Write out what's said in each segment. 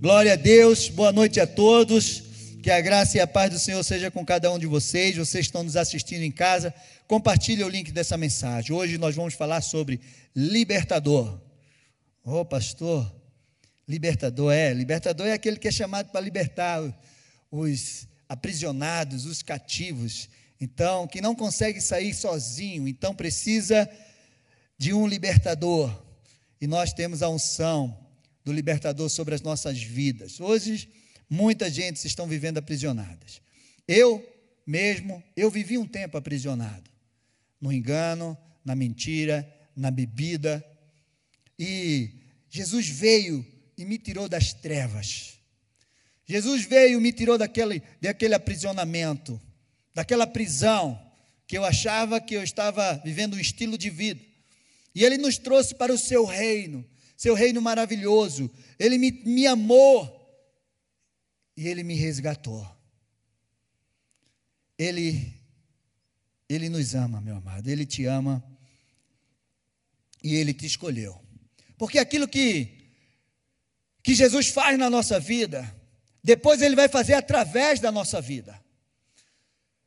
Glória a Deus, boa noite a todos. Que a graça e a paz do Senhor seja com cada um de vocês. Vocês estão nos assistindo em casa. Compartilhe o link dessa mensagem. Hoje nós vamos falar sobre libertador. Ô oh, pastor, libertador é, libertador é aquele que é chamado para libertar os aprisionados, os cativos. Então, que não consegue sair sozinho, então precisa de um libertador. E nós temos a unção do libertador sobre as nossas vidas. Hoje, muita gente estão vivendo aprisionadas. Eu mesmo, eu vivi um tempo aprisionado no engano, na mentira, na bebida. E Jesus veio e me tirou das trevas. Jesus veio e me tirou daquele, daquele aprisionamento, daquela prisão que eu achava que eu estava vivendo um estilo de vida. E Ele nos trouxe para o seu reino seu reino maravilhoso. Ele me, me amou e ele me resgatou. Ele, ele nos ama, meu amado, ele te ama e ele te escolheu. Porque aquilo que, que Jesus faz na nossa vida, depois ele vai fazer através da nossa vida.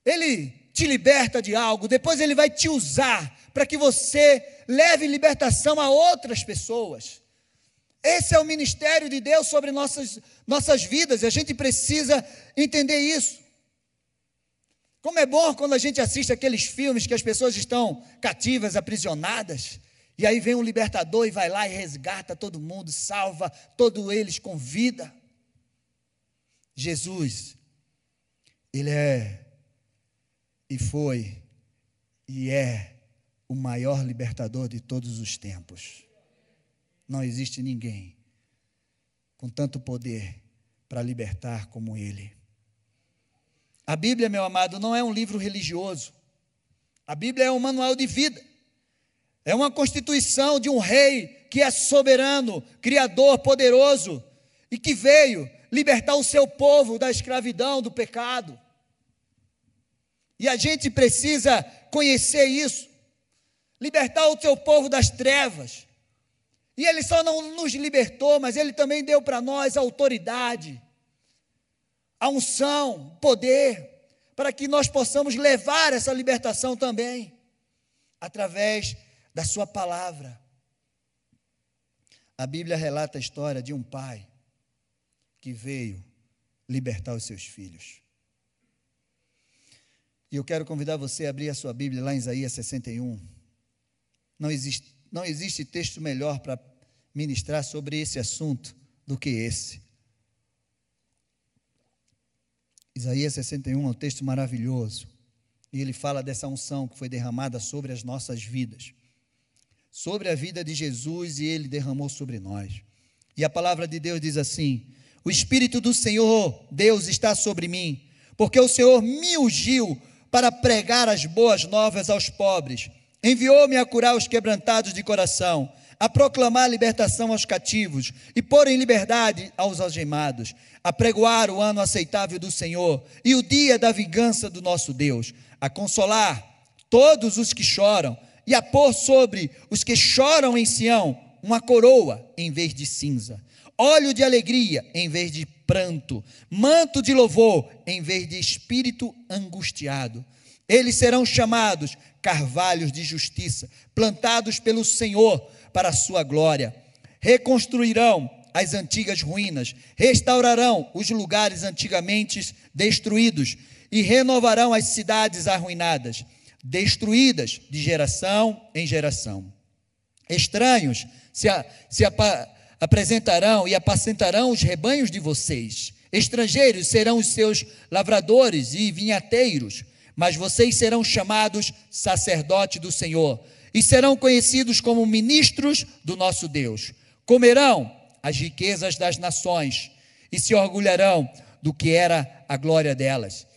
Ele te liberta de algo, depois ele vai te usar para que você leve libertação a outras pessoas. Esse é o ministério de Deus sobre nossas, nossas vidas e a gente precisa entender isso. Como é bom quando a gente assiste aqueles filmes que as pessoas estão cativas, aprisionadas, e aí vem um libertador e vai lá e resgata todo mundo, salva todos eles com vida. Jesus, Ele é, e foi, e é o maior libertador de todos os tempos. Não existe ninguém com tanto poder para libertar como Ele. A Bíblia, meu amado, não é um livro religioso. A Bíblia é um manual de vida. É uma constituição de um rei que é soberano, criador, poderoso e que veio libertar o seu povo da escravidão, do pecado. E a gente precisa conhecer isso. Libertar o seu povo das trevas, e Ele só não nos libertou, mas Ele também deu para nós autoridade, a unção, poder, para que nós possamos levar essa libertação também, através da Sua palavra. A Bíblia relata a história de um pai que veio libertar os seus filhos. E eu quero convidar você a abrir a sua Bíblia lá em Isaías 61. Não existe, não existe texto melhor para ministrar sobre esse assunto do que esse. Isaías 61 é um texto maravilhoso. E ele fala dessa unção que foi derramada sobre as nossas vidas. Sobre a vida de Jesus e ele derramou sobre nós. E a palavra de Deus diz assim: O Espírito do Senhor, Deus, está sobre mim, porque o Senhor me ungiu para pregar as boas novas aos pobres. Enviou-me a curar os quebrantados de coração a proclamar libertação aos cativos e pôr em liberdade aos algemados, a pregoar o ano aceitável do Senhor e o dia da vingança do nosso Deus, a consolar todos os que choram e a pôr sobre os que choram em Sião uma coroa em vez de cinza, óleo de alegria em vez de pranto, manto de louvor em vez de espírito angustiado. Eles serão chamados carvalhos de justiça, plantados pelo Senhor para a sua glória. Reconstruirão as antigas ruínas, restaurarão os lugares antigamente destruídos e renovarão as cidades arruinadas, destruídas de geração em geração. Estranhos se, a, se apresentarão e apacentarão os rebanhos de vocês. Estrangeiros serão os seus lavradores e vinhateiros, mas vocês serão chamados sacerdote do Senhor e serão conhecidos como ministros do nosso Deus. Comerão as riquezas das nações e se orgulharão do que era a glória delas.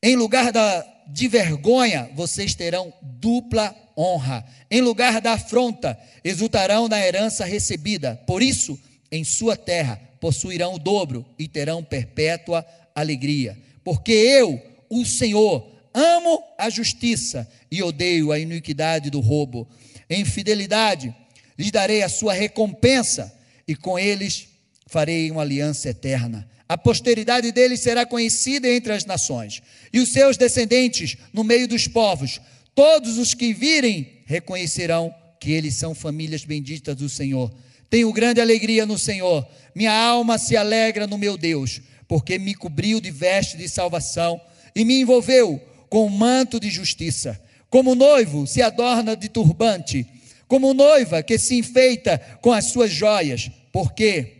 Em lugar da, de vergonha, vocês terão dupla honra. Em lugar da afronta, exultarão na herança recebida. Por isso, em sua terra possuirão o dobro e terão perpétua alegria. Porque eu, o Senhor, amo a justiça e odeio a iniquidade do roubo. Em fidelidade lhes darei a sua recompensa, e com eles farei uma aliança eterna. A posteridade dele será conhecida entre as nações, e os seus descendentes no meio dos povos. Todos os que virem reconhecerão que eles são famílias benditas do Senhor. Tenho grande alegria no Senhor. Minha alma se alegra no meu Deus, porque me cobriu de veste de salvação e me envolveu com manto de justiça. Como noivo se adorna de turbante, como noiva que se enfeita com as suas joias, porque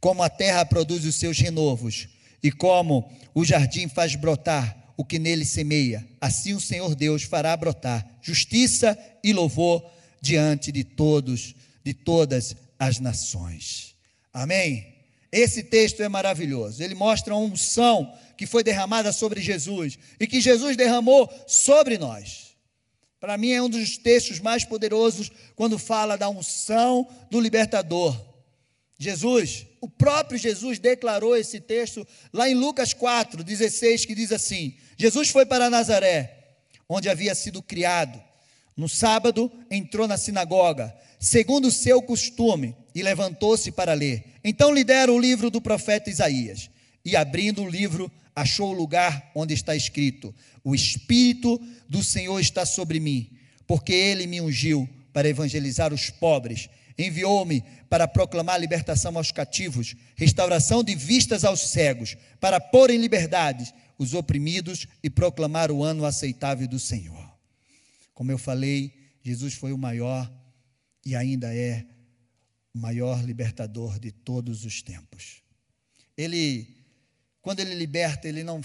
como a terra produz os seus renovos e como o jardim faz brotar o que nele semeia, assim o Senhor Deus fará brotar justiça e louvor diante de todos, de todas as nações. Amém? Esse texto é maravilhoso. Ele mostra a unção que foi derramada sobre Jesus e que Jesus derramou sobre nós. Para mim é um dos textos mais poderosos quando fala da unção do libertador. Jesus, o próprio Jesus declarou esse texto lá em Lucas 4, 16, que diz assim: Jesus foi para Nazaré, onde havia sido criado. No sábado entrou na sinagoga, segundo o seu costume, e levantou-se para ler. Então lhe deram o livro do profeta Isaías, e abrindo o livro, achou o lugar onde está escrito: O Espírito do Senhor está sobre mim, porque ele me ungiu para evangelizar os pobres, enviou-me para proclamar libertação aos cativos, restauração de vistas aos cegos, para pôr em liberdade os oprimidos e proclamar o ano aceitável do Senhor. Como eu falei, Jesus foi o maior e ainda é o maior libertador de todos os tempos. Ele, quando ele liberta, ele não,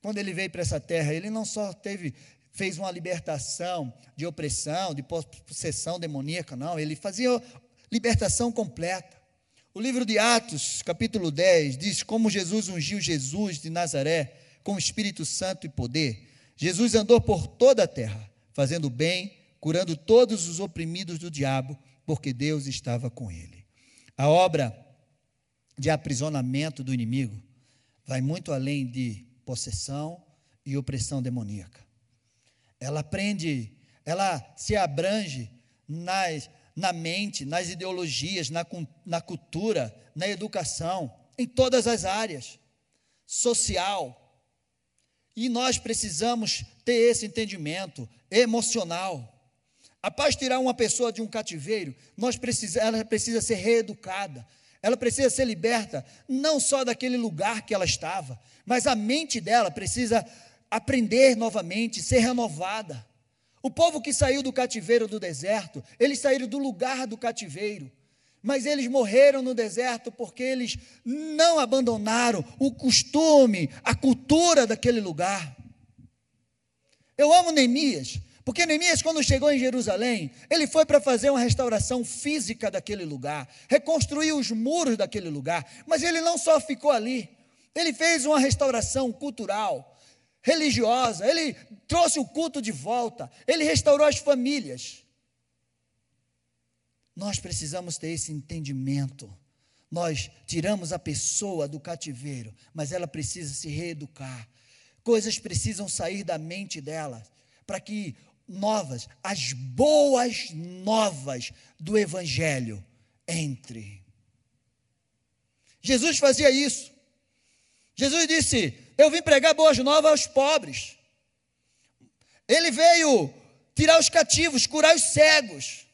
quando ele veio para essa terra, ele não só teve fez uma libertação de opressão, de possessão demoníaca, não, ele fazia libertação completa. O livro de Atos, capítulo 10, diz como Jesus ungiu Jesus de Nazaré com o Espírito Santo e poder. Jesus andou por toda a terra, fazendo bem, curando todos os oprimidos do diabo, porque Deus estava com ele. A obra de aprisionamento do inimigo vai muito além de possessão e opressão demoníaca. Ela prende, ela se abrange nas, na mente, nas ideologias, na, na cultura, na educação, em todas as áreas, social. E nós precisamos ter esse entendimento emocional. Após tirar uma pessoa de um cativeiro, nós precisa, ela precisa ser reeducada, ela precisa ser liberta, não só daquele lugar que ela estava, mas a mente dela precisa aprender novamente, ser renovada. O povo que saiu do cativeiro do deserto, eles saíram do lugar do cativeiro, mas eles morreram no deserto porque eles não abandonaram o costume, a cultura daquele lugar. Eu amo Neemias, porque Neemias, quando chegou em Jerusalém, ele foi para fazer uma restauração física daquele lugar, reconstruir os muros daquele lugar, mas ele não só ficou ali, ele fez uma restauração cultural, religiosa, ele trouxe o culto de volta, ele restaurou as famílias. Nós precisamos ter esse entendimento. Nós tiramos a pessoa do cativeiro, mas ela precisa se reeducar. Coisas precisam sair da mente dela para que novas, as boas novas do Evangelho entre. Jesus fazia isso. Jesus disse: Eu vim pregar boas novas aos pobres. Ele veio tirar os cativos, curar os cegos,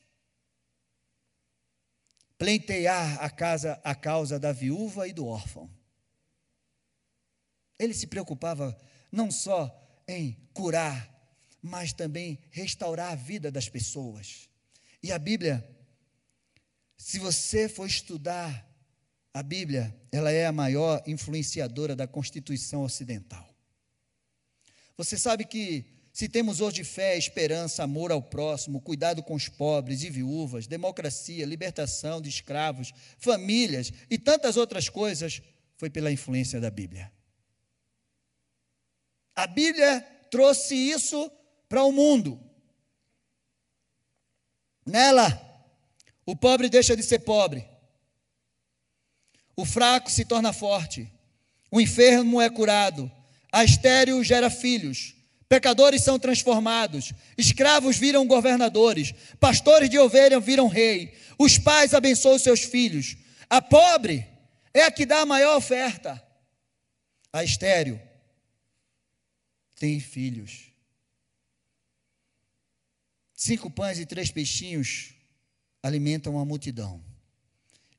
pleitear a, casa, a causa da viúva e do órfão. Ele se preocupava não só em curar mas também restaurar a vida das pessoas. E a Bíblia, se você for estudar a Bíblia, ela é a maior influenciadora da Constituição Ocidental. Você sabe que se temos hoje fé, esperança, amor ao próximo, cuidado com os pobres e viúvas, democracia, libertação de escravos, famílias e tantas outras coisas, foi pela influência da Bíblia. A Bíblia trouxe isso para o mundo. Nela, o pobre deixa de ser pobre, o fraco se torna forte, o enfermo é curado, a estéril gera filhos, pecadores são transformados, escravos viram governadores, pastores de ovelha viram rei, os pais abençoam seus filhos, A pobre é a que dá a maior oferta. A estéreo tem filhos. Cinco pães e três peixinhos alimentam uma multidão.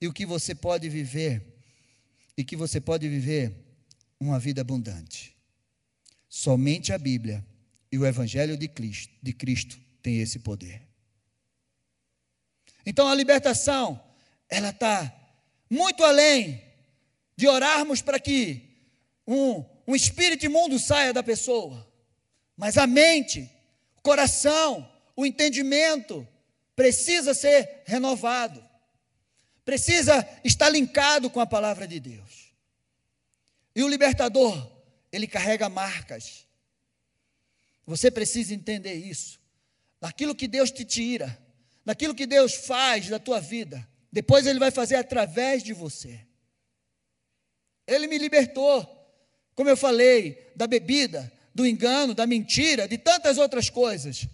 E o que você pode viver, e que você pode viver uma vida abundante. Somente a Bíblia e o Evangelho de Cristo, de Cristo tem esse poder. Então a libertação, ela está muito além de orarmos para que um, um espírito imundo saia da pessoa, mas a mente, o coração, o entendimento precisa ser renovado, precisa estar linkado com a palavra de Deus. E o libertador, ele carrega marcas. Você precisa entender isso. Naquilo que Deus te tira, naquilo que Deus faz da tua vida, depois Ele vai fazer através de você. Ele me libertou, como eu falei, da bebida, do engano, da mentira, de tantas outras coisas.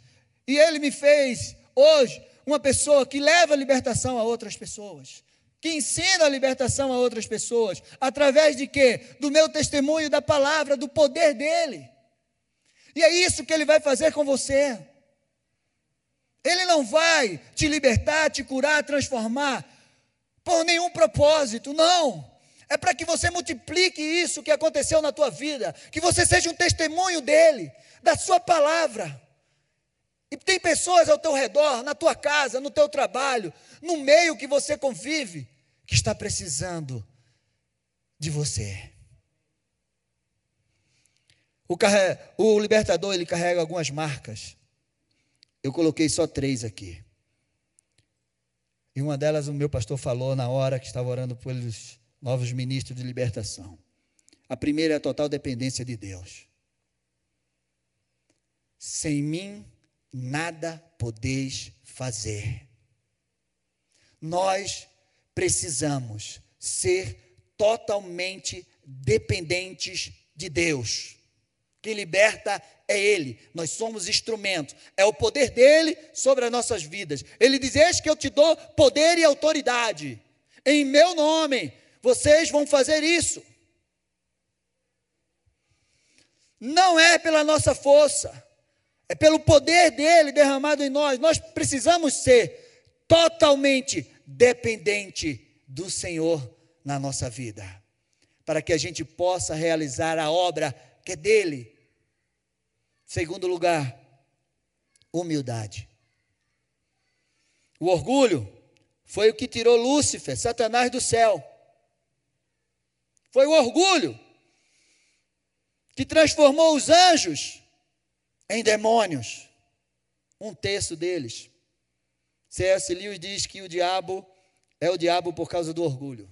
E Ele me fez, hoje, uma pessoa que leva a libertação a outras pessoas. Que ensina a libertação a outras pessoas. Através de quê? Do meu testemunho, da palavra, do poder dele. E é isso que ele vai fazer com você. Ele não vai te libertar, te curar, transformar por nenhum propósito, não. É para que você multiplique isso que aconteceu na tua vida, que você seja um testemunho dele, da sua palavra. E tem pessoas ao teu redor, na tua casa, no teu trabalho, no meio que você convive, que está precisando de você. O, carre... o libertador ele carrega algumas marcas eu coloquei só três aqui. E uma delas o meu pastor falou na hora que estava orando pelos novos ministros de libertação. A primeira é a total dependência de Deus. Sem mim nada podeis fazer. Nós precisamos ser totalmente dependentes de Deus. Que liberta é Ele, nós somos instrumentos, é o poder dele sobre as nossas vidas. Ele diz: Eis que eu te dou poder e autoridade, em meu nome, vocês vão fazer isso. Não é pela nossa força, é pelo poder dele derramado em nós. Nós precisamos ser totalmente dependente do Senhor na nossa vida, para que a gente possa realizar a obra que é dele Segundo lugar, humildade. O orgulho foi o que tirou Lúcifer, Satanás, do céu. Foi o orgulho que transformou os anjos em demônios. Um terço deles. C.S. Lewis diz que o diabo é o diabo por causa do orgulho.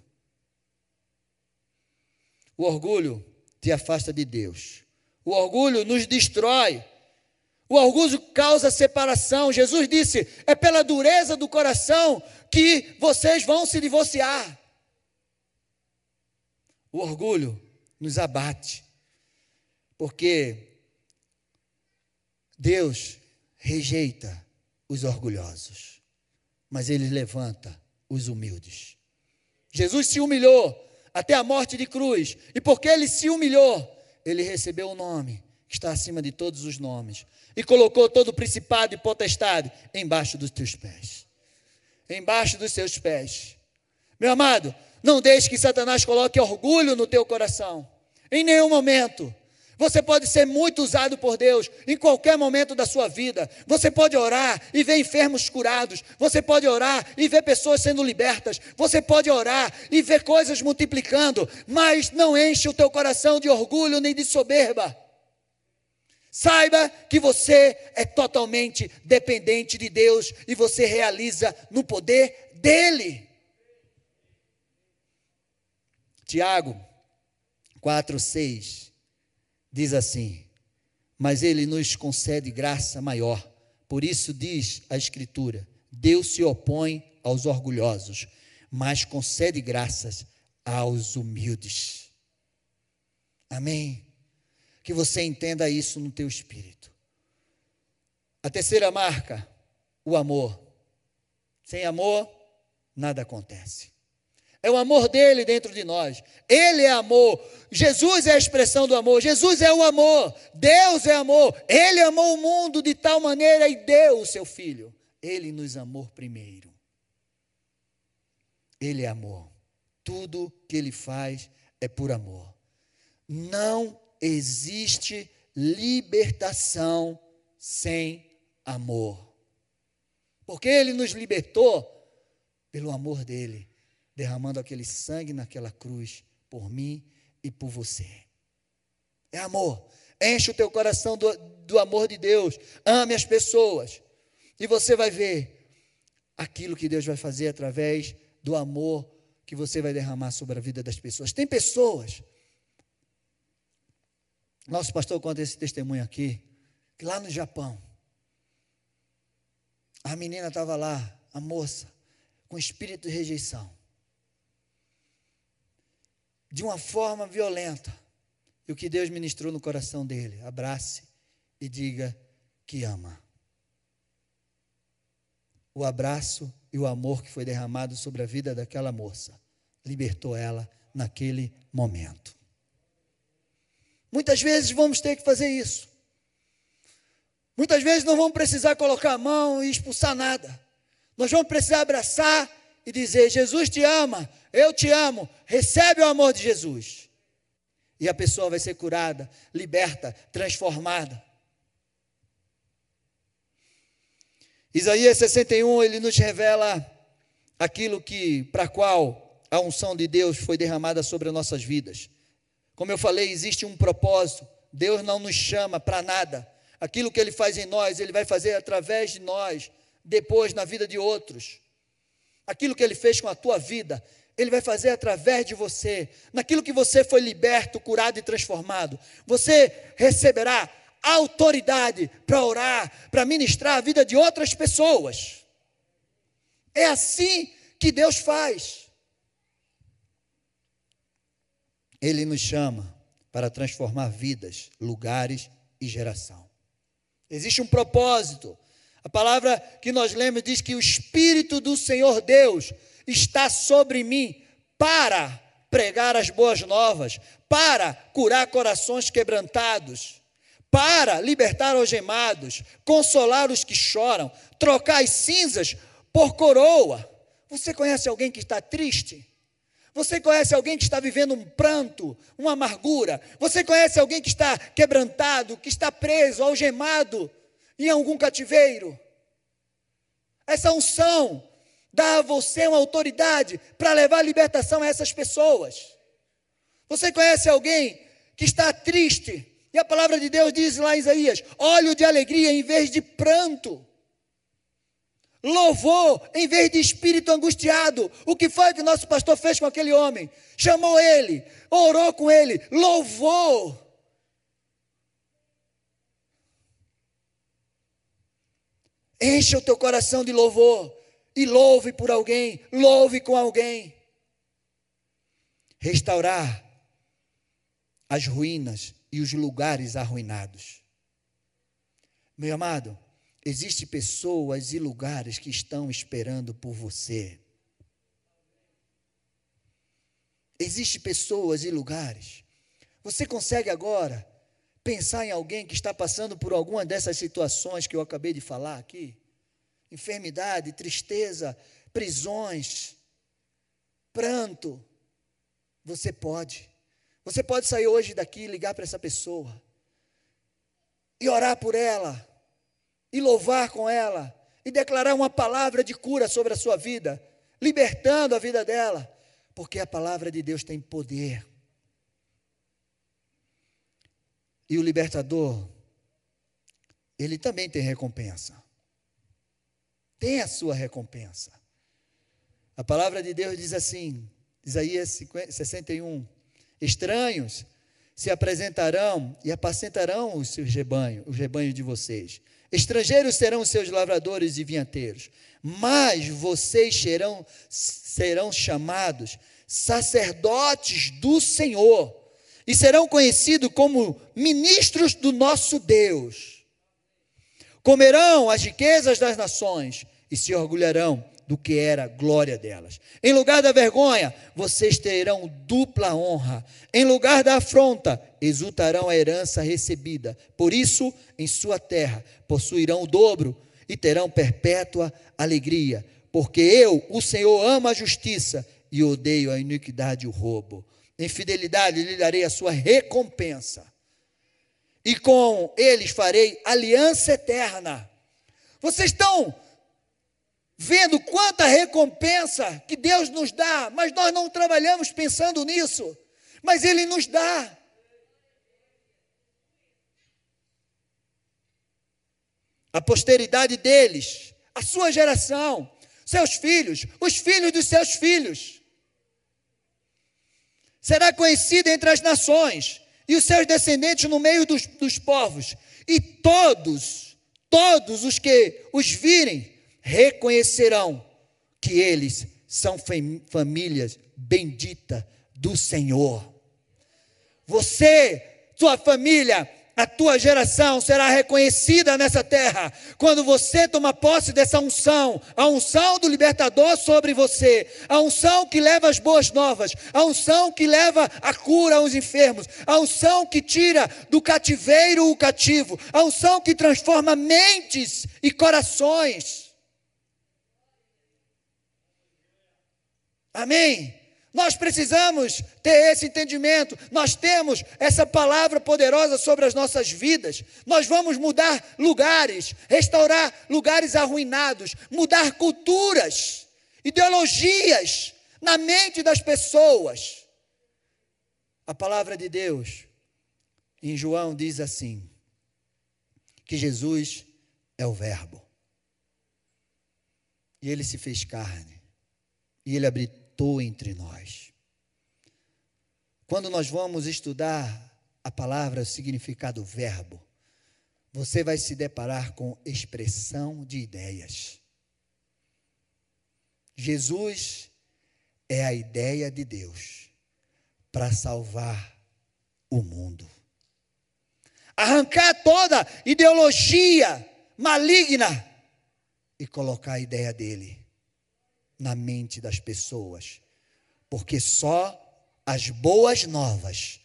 O orgulho te afasta de Deus. O orgulho nos destrói. O orgulho causa separação. Jesus disse: é pela dureza do coração que vocês vão se divorciar. O orgulho nos abate, porque Deus rejeita os orgulhosos, mas Ele levanta os humildes. Jesus se humilhou até a morte de cruz, e porque Ele se humilhou, ele recebeu o um nome que está acima de todos os nomes e colocou todo o principado e potestade embaixo dos teus pés. Embaixo dos teus pés. Meu amado, não deixe que Satanás coloque orgulho no teu coração. Em nenhum momento. Você pode ser muito usado por Deus em qualquer momento da sua vida. Você pode orar e ver enfermos curados. Você pode orar e ver pessoas sendo libertas. Você pode orar e ver coisas multiplicando. Mas não enche o teu coração de orgulho nem de soberba. Saiba que você é totalmente dependente de Deus e você realiza no poder dEle. Tiago 4, 6 diz assim: Mas ele nos concede graça maior. Por isso diz a Escritura: Deus se opõe aos orgulhosos, mas concede graças aos humildes. Amém? Que você entenda isso no teu espírito. A terceira marca, o amor. Sem amor, nada acontece. É o amor dele dentro de nós. Ele é amor. Jesus é a expressão do amor. Jesus é o amor. Deus é amor. Ele amou o mundo de tal maneira e deu o seu filho. Ele nos amou primeiro. Ele é amor. Tudo que ele faz é por amor. Não existe libertação sem amor. Porque ele nos libertou pelo amor dele derramando aquele sangue naquela cruz por mim e por você. É amor. Enche o teu coração do, do amor de Deus. Ame as pessoas. E você vai ver aquilo que Deus vai fazer através do amor que você vai derramar sobre a vida das pessoas. Tem pessoas. Nosso pastor conta esse testemunho aqui, que lá no Japão, a menina estava lá, a moça, com espírito de rejeição de uma forma violenta. E o que Deus ministrou no coração dele, abrace e diga que ama. O abraço e o amor que foi derramado sobre a vida daquela moça libertou ela naquele momento. Muitas vezes vamos ter que fazer isso. Muitas vezes não vamos precisar colocar a mão e expulsar nada. Nós vamos precisar abraçar e dizer: Jesus te ama, eu te amo, recebe o amor de Jesus. E a pessoa vai ser curada, liberta, transformada. Isaías 61, ele nos revela aquilo que para qual a unção de Deus foi derramada sobre as nossas vidas. Como eu falei, existe um propósito. Deus não nos chama para nada. Aquilo que ele faz em nós, ele vai fazer através de nós, depois na vida de outros aquilo que ele fez com a tua vida, ele vai fazer através de você, naquilo que você foi liberto, curado e transformado. Você receberá autoridade para orar, para ministrar a vida de outras pessoas. É assim que Deus faz. Ele nos chama para transformar vidas, lugares e geração. Existe um propósito a palavra que nós lemos diz que o Espírito do Senhor Deus está sobre mim para pregar as boas novas, para curar corações quebrantados, para libertar algemados, consolar os que choram, trocar as cinzas por coroa. Você conhece alguém que está triste? Você conhece alguém que está vivendo um pranto, uma amargura? Você conhece alguém que está quebrantado, que está preso, algemado? em algum cativeiro. Essa unção dá a você uma autoridade para levar a libertação a essas pessoas. Você conhece alguém que está triste? E a palavra de Deus diz lá em Isaías: óleo de alegria em vez de pranto. Louvor em vez de espírito angustiado. O que foi que nosso pastor fez com aquele homem? Chamou ele, orou com ele, louvou. Encha o teu coração de louvor e louve por alguém, louve com alguém. Restaurar as ruínas e os lugares arruinados. Meu amado, existem pessoas e lugares que estão esperando por você. Existem pessoas e lugares. Você consegue agora pensar em alguém que está passando por alguma dessas situações que eu acabei de falar aqui? Enfermidade, tristeza, prisões, pranto. Você pode. Você pode sair hoje daqui e ligar para essa pessoa. E orar por ela. E louvar com ela. E declarar uma palavra de cura sobre a sua vida. Libertando a vida dela. Porque a palavra de Deus tem poder. E o libertador, ele também tem recompensa. Tem a sua recompensa. A palavra de Deus diz assim, Isaías 61, estranhos se apresentarão e apacentarão os seus rebanhos, os rebanhos de vocês. Estrangeiros serão os seus lavradores e vinhateiros, mas vocês serão, serão chamados sacerdotes do Senhor e serão conhecidos como ministros do nosso Deus. Comerão as riquezas das nações e se orgulharão do que era glória delas. Em lugar da vergonha, vocês terão dupla honra. Em lugar da afronta, exultarão a herança recebida. Por isso, em sua terra, possuirão o dobro e terão perpétua alegria. Porque eu, o Senhor, amo a justiça e odeio a iniquidade e o roubo. Em fidelidade lhe darei a sua recompensa. E com eles farei aliança eterna. Vocês estão vendo quanta recompensa que Deus nos dá, mas nós não trabalhamos pensando nisso, mas Ele nos dá. A posteridade deles, a sua geração, seus filhos, os filhos dos seus filhos, será conhecida entre as nações e os seus descendentes no meio dos, dos povos, e todos, todos os que os virem, reconhecerão que eles são famílias benditas do Senhor. Você, sua família, a tua geração será reconhecida nessa terra quando você toma posse dessa unção, a unção do libertador sobre você, a unção que leva as boas novas, a unção que leva a cura aos enfermos, a unção que tira do cativeiro o cativo, a unção que transforma mentes e corações. Amém? Nós precisamos ter esse entendimento. Nós temos essa palavra poderosa sobre as nossas vidas. Nós vamos mudar lugares, restaurar lugares arruinados, mudar culturas, ideologias na mente das pessoas. A palavra de Deus em João diz assim: que Jesus é o Verbo. E ele se fez carne. E ele abriu habitou entre nós. Quando nós vamos estudar a palavra, o significado verbo, você vai se deparar com expressão de ideias. Jesus é a ideia de Deus para salvar o mundo. Arrancar toda ideologia maligna e colocar a ideia dele na mente das pessoas, porque só as boas novas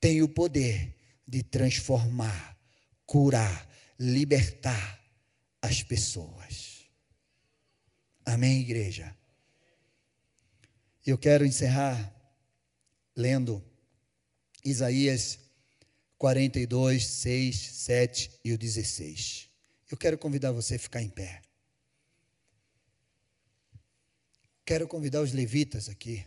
têm o poder de transformar, curar, libertar as pessoas. Amém, igreja? Eu quero encerrar lendo Isaías 42, 6, 7 e o 16. Eu quero convidar você a ficar em pé. Quero convidar os levitas aqui.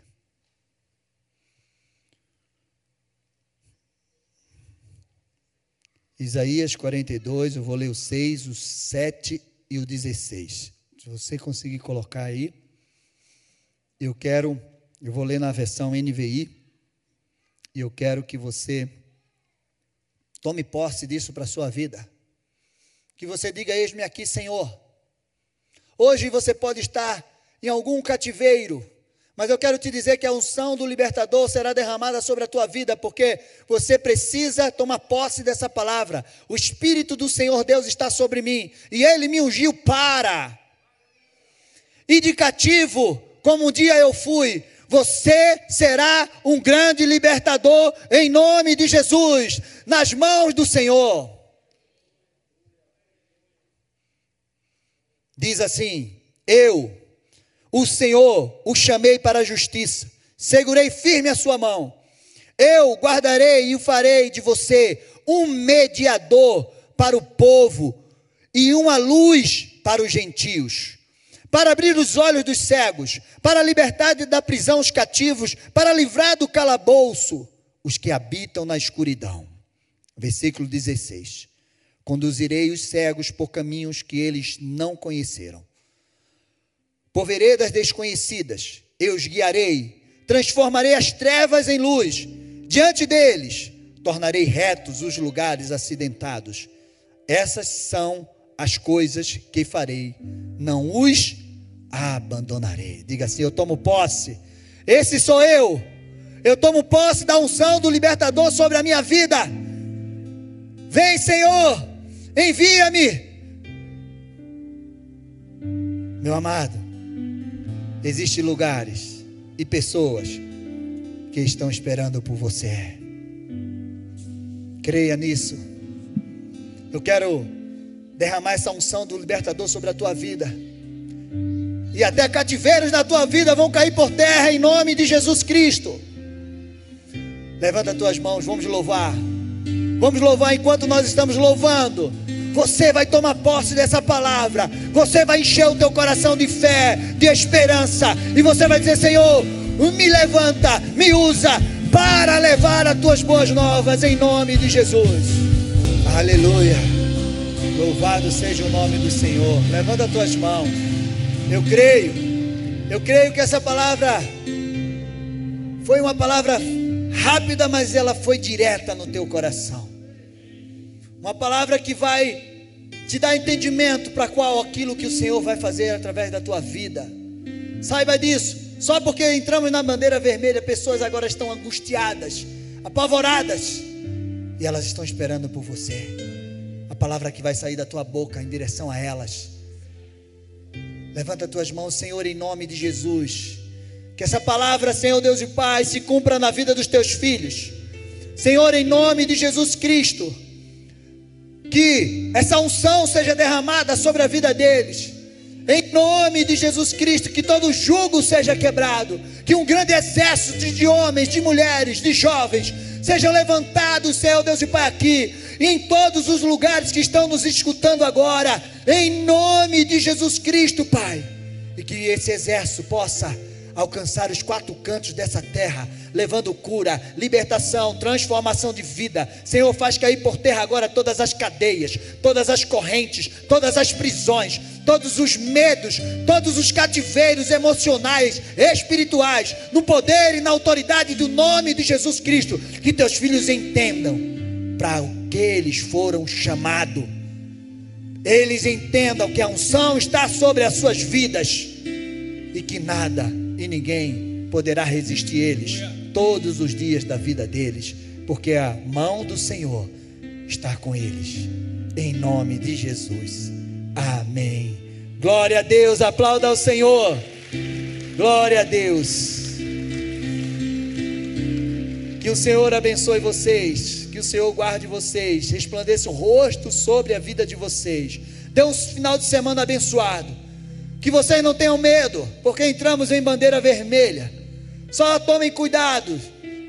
Isaías 42, eu vou ler o 6, o 7 e o 16. Se você conseguir colocar aí, eu quero, eu vou ler na versão NVI, e eu quero que você tome posse disso para a sua vida. Que você diga: Eis-me aqui, Senhor. Hoje você pode estar em algum cativeiro. Mas eu quero te dizer que a unção do libertador será derramada sobre a tua vida, porque você precisa tomar posse dessa palavra. O Espírito do Senhor Deus está sobre mim, e Ele me ungiu para. E de cativo, como um dia eu fui, você será um grande libertador em nome de Jesus, nas mãos do Senhor. Diz assim: Eu o Senhor o chamei para a justiça, segurei firme a sua mão. Eu guardarei e farei de você um mediador para o povo e uma luz para os gentios, para abrir os olhos dos cegos, para libertar da prisão os cativos, para livrar do calabouço os que habitam na escuridão. Versículo 16: Conduzirei os cegos por caminhos que eles não conheceram por veredas desconhecidas, eu os guiarei, transformarei as trevas em luz, diante deles tornarei retos os lugares acidentados. Essas são as coisas que farei, não os abandonarei. Diga assim: Eu tomo posse, esse sou eu. Eu tomo posse da unção do libertador sobre a minha vida. Vem, Senhor, envia-me. Meu amado, Existem lugares e pessoas que estão esperando por você. Creia nisso. Eu quero derramar essa unção do libertador sobre a tua vida. E até cativeiros na tua vida vão cair por terra em nome de Jesus Cristo. Levanta as tuas mãos, vamos louvar. Vamos louvar enquanto nós estamos louvando. Você vai tomar posse dessa palavra. Você vai encher o teu coração de fé, de esperança. E você vai dizer: Senhor, me levanta, me usa para levar as tuas boas novas em nome de Jesus. Aleluia. Louvado seja o nome do Senhor. Levanta as tuas mãos. Eu creio. Eu creio que essa palavra foi uma palavra rápida, mas ela foi direta no teu coração. Uma palavra que vai te dar entendimento para qual aquilo que o Senhor vai fazer através da tua vida. Saiba disso. Só porque entramos na bandeira vermelha, pessoas agora estão angustiadas, apavoradas, e elas estão esperando por você. A palavra que vai sair da tua boca em direção a elas. Levanta as tuas mãos, Senhor, em nome de Jesus. Que essa palavra, Senhor Deus e Pai, se cumpra na vida dos teus filhos. Senhor, em nome de Jesus Cristo, que essa unção seja derramada sobre a vida deles. Em nome de Jesus Cristo, que todo jugo seja quebrado, que um grande exército de homens, de mulheres, de jovens sejam levantados, Senhor Deus e Pai, aqui, em todos os lugares que estão nos escutando agora, em nome de Jesus Cristo, Pai, e que esse exército possa alcançar os quatro cantos dessa terra, levando cura, libertação, transformação de vida. Senhor, faz cair por terra agora todas as cadeias, todas as correntes, todas as prisões, todos os medos, todos os cativeiros emocionais, espirituais, no poder e na autoridade do nome de Jesus Cristo. Que teus filhos entendam para o que eles foram chamados. Eles entendam que a unção está sobre as suas vidas e que nada e ninguém poderá resistir eles todos os dias da vida deles, porque a mão do Senhor está com eles. Em nome de Jesus. Amém. Glória a Deus, aplauda ao Senhor. Glória a Deus. Que o Senhor abençoe vocês, que o Senhor guarde vocês, resplandeça o rosto sobre a vida de vocês. Dê um final de semana abençoado. Que vocês não tenham medo, porque entramos em bandeira vermelha. Só tomem cuidado,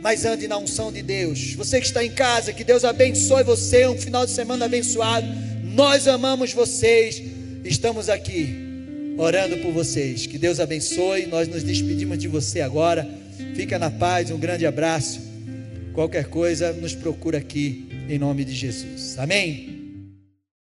mas ande na unção de Deus. Você que está em casa, que Deus abençoe você. Um final de semana abençoado. Nós amamos vocês. Estamos aqui orando por vocês. Que Deus abençoe. Nós nos despedimos de você agora. Fica na paz. Um grande abraço. Qualquer coisa, nos procura aqui em nome de Jesus. Amém.